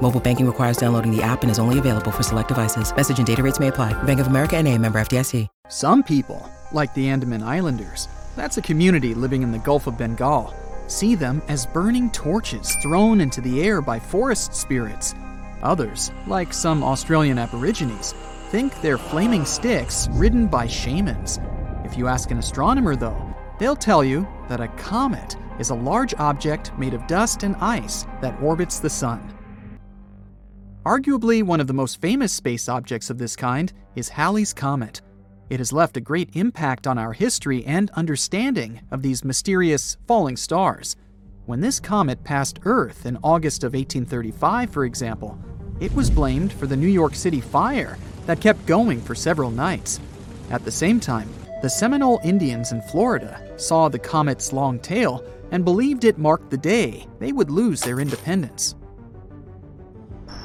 Mobile banking requires downloading the app and is only available for select devices. Message and data rates may apply. Bank of America and a member FDIC. Some people, like the Andaman Islanders, that's a community living in the Gulf of Bengal, see them as burning torches thrown into the air by forest spirits. Others, like some Australian Aborigines, think they're flaming sticks ridden by shamans. If you ask an astronomer, though, they'll tell you that a comet is a large object made of dust and ice that orbits the sun. Arguably, one of the most famous space objects of this kind is Halley's Comet. It has left a great impact on our history and understanding of these mysterious falling stars. When this comet passed Earth in August of 1835, for example, it was blamed for the New York City fire that kept going for several nights. At the same time, the Seminole Indians in Florida saw the comet's long tail and believed it marked the day they would lose their independence.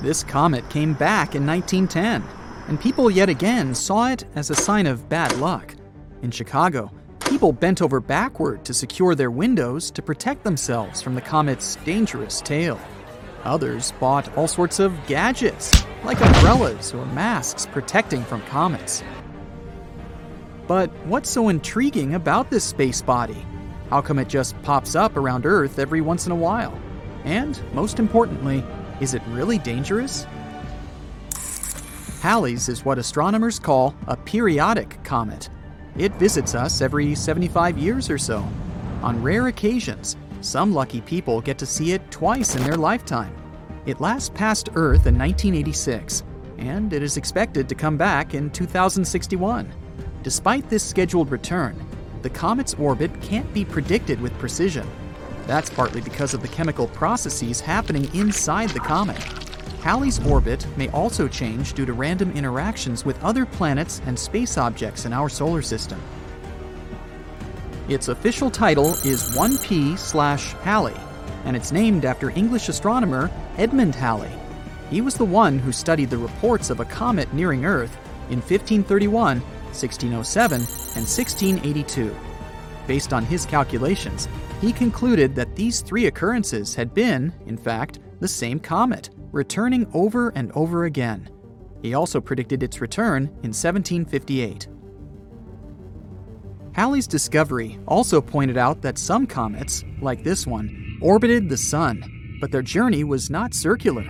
This comet came back in 1910 and people yet again saw it as a sign of bad luck. In Chicago, people bent over backward to secure their windows to protect themselves from the comet's dangerous tail. Others bought all sorts of gadgets, like umbrellas or masks protecting from comets. But what's so intriguing about this space body? How come it just pops up around Earth every once in a while? And, most importantly, is it really dangerous? Halley's is what astronomers call a periodic comet. It visits us every 75 years or so. On rare occasions, some lucky people get to see it twice in their lifetime. It last passed Earth in 1986, and it is expected to come back in 2061. Despite this scheduled return, the comet's orbit can't be predicted with precision. That's partly because of the chemical processes happening inside the comet. Halley's orbit may also change due to random interactions with other planets and space objects in our solar system. Its official title is 1P slash Halley, and it's named after English astronomer Edmund Halley. He was the one who studied the reports of a comet nearing Earth in 1531, 1607, and 1682. Based on his calculations, he concluded that these three occurrences had been, in fact, the same comet, returning over and over again. He also predicted its return in 1758. Halley's discovery also pointed out that some comets, like this one, orbited the Sun, but their journey was not circular.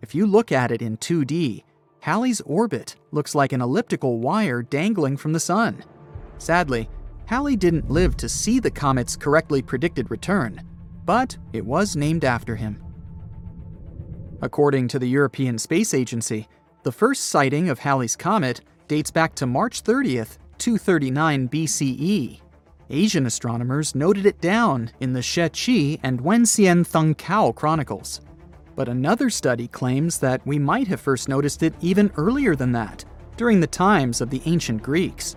If you look at it in 2D, Halley's orbit looks like an elliptical wire dangling from the Sun. Sadly, Halley didn't live to see the comet's correctly predicted return, but it was named after him. According to the European Space Agency, the first sighting of Halley's Comet dates back to March 30th, 239 BCE. Asian astronomers noted it down in the Shi and Wen Wenxian Tongkao chronicles. But another study claims that we might have first noticed it even earlier than that, during the times of the ancient Greeks.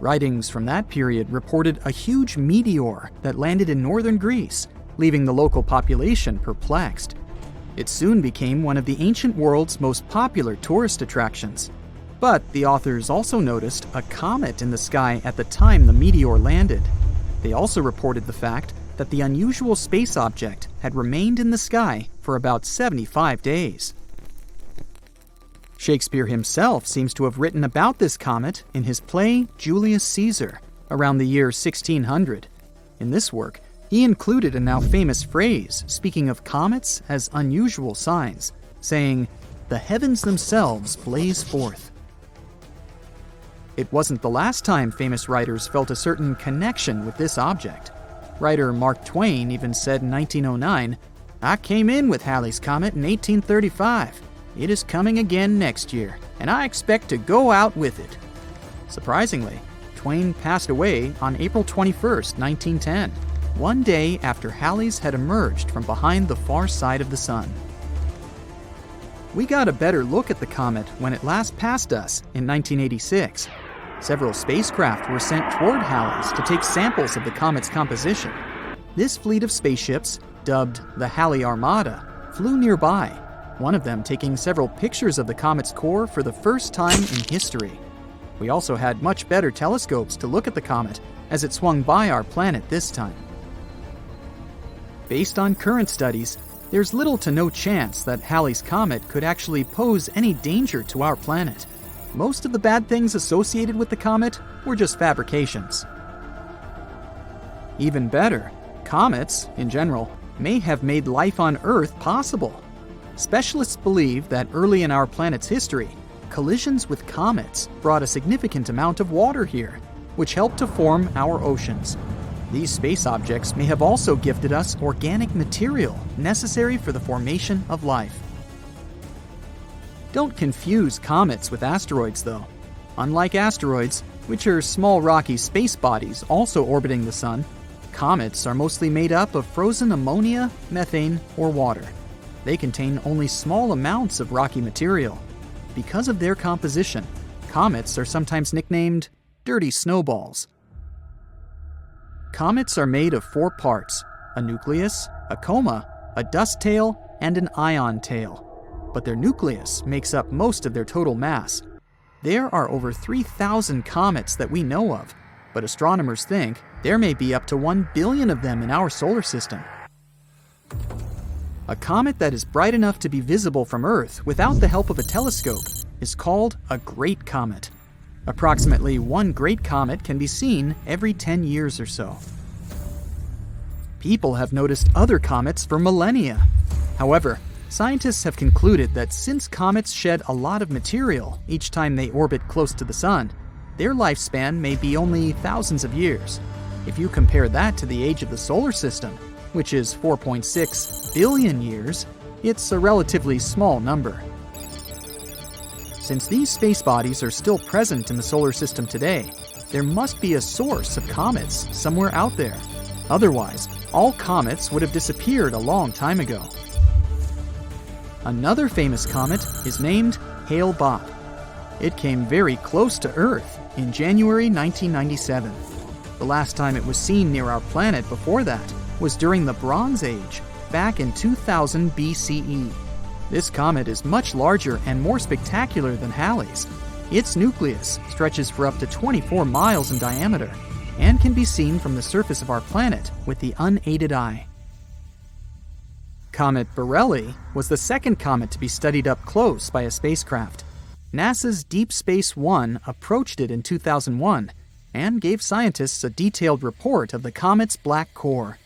Writings from that period reported a huge meteor that landed in northern Greece, leaving the local population perplexed. It soon became one of the ancient world's most popular tourist attractions. But the authors also noticed a comet in the sky at the time the meteor landed. They also reported the fact that the unusual space object had remained in the sky for about 75 days. Shakespeare himself seems to have written about this comet in his play Julius Caesar around the year 1600. In this work, he included a now famous phrase speaking of comets as unusual signs, saying, The heavens themselves blaze forth. It wasn't the last time famous writers felt a certain connection with this object. Writer Mark Twain even said in 1909, I came in with Halley's Comet in 1835. It is coming again next year, and I expect to go out with it. Surprisingly, Twain passed away on April 21, 1910, one day after Halley's had emerged from behind the far side of the Sun. We got a better look at the comet when it last passed us in 1986. Several spacecraft were sent toward Halley's to take samples of the comet's composition. This fleet of spaceships, dubbed the Halley Armada, flew nearby, one of them taking several pictures of the comet's core for the first time in history. We also had much better telescopes to look at the comet as it swung by our planet this time. Based on current studies, there's little to no chance that Halley's Comet could actually pose any danger to our planet. Most of the bad things associated with the comet were just fabrications. Even better, comets, in general, may have made life on Earth possible. Specialists believe that early in our planet's history, collisions with comets brought a significant amount of water here, which helped to form our oceans. These space objects may have also gifted us organic material necessary for the formation of life. Don't confuse comets with asteroids, though. Unlike asteroids, which are small rocky space bodies also orbiting the Sun, comets are mostly made up of frozen ammonia, methane, or water. They contain only small amounts of rocky material. Because of their composition, comets are sometimes nicknamed dirty snowballs. Comets are made of four parts a nucleus, a coma, a dust tail, and an ion tail but their nucleus makes up most of their total mass. There are over 3,000 comets that we know of, but astronomers think there may be up to 1 billion of them in our solar system. A comet that is bright enough to be visible from Earth without the help of a telescope is called a great comet. Approximately one great comet can be seen every 10 years or so. People have noticed other comets for millennia. However, Scientists have concluded that since comets shed a lot of material each time they orbit close to the Sun, their lifespan may be only thousands of years. If you compare that to the age of the solar system, which is 4.6 billion years, it's a relatively small number. Since these space bodies are still present in the solar system today, there must be a source of comets somewhere out there. Otherwise, all comets would have disappeared a long time ago. Another famous comet is named Hale Bopp. It came very close to Earth in January 1997. The last time it was seen near our planet before that was during the Bronze Age, back in 2000 BCE. This comet is much larger and more spectacular than Halley's. Its nucleus stretches for up to 24 miles in diameter and can be seen from the surface of our planet with the unaided eye. Comet Borrelly was the second comet to be studied up close by a spacecraft. NASA's Deep Space One approached it in 2001 and gave scientists a detailed report of the comet's black core.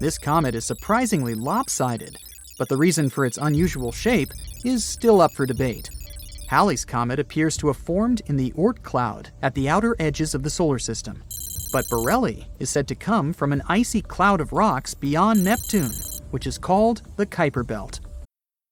This comet is surprisingly lopsided, but the reason for its unusual shape is still up for debate. Halley's Comet appears to have formed in the Oort cloud at the outer edges of the solar system. But Borrelly is said to come from an icy cloud of rocks beyond Neptune which is called the Kuiper Belt.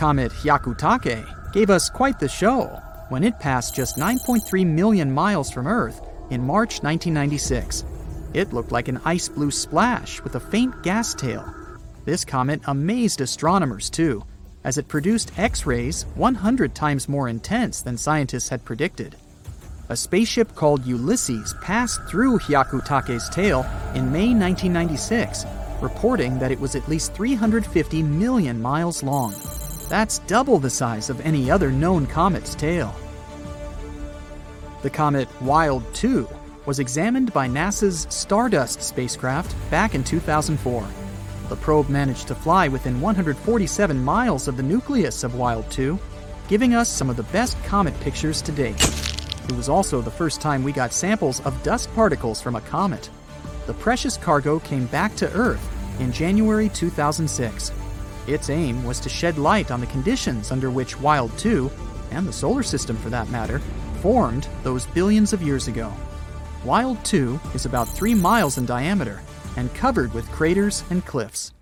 Comet Hyakutake gave us quite the show when it passed just 9.3 million miles from Earth in March 1996. It looked like an ice blue splash with a faint gas tail. This comet amazed astronomers too, as it produced X rays 100 times more intense than scientists had predicted a spaceship called Ulysses passed through Hyakutake's tail in May 1996, reporting that it was at least 350 million miles long. That's double the size of any other known comet's tail. The comet Wild 2 was examined by NASA's Stardust spacecraft back in 2004. The probe managed to fly within 147 miles of the nucleus of Wild 2, giving us some of the best comet pictures to date. It was also the first time we got samples of dust particles from a comet. The precious cargo came back to Earth in January 2006. Its aim was to shed light on the conditions under which Wild 2, and the solar system for that matter, formed those billions of years ago. Wild 2 is about 3 miles in diameter and covered with craters and cliffs.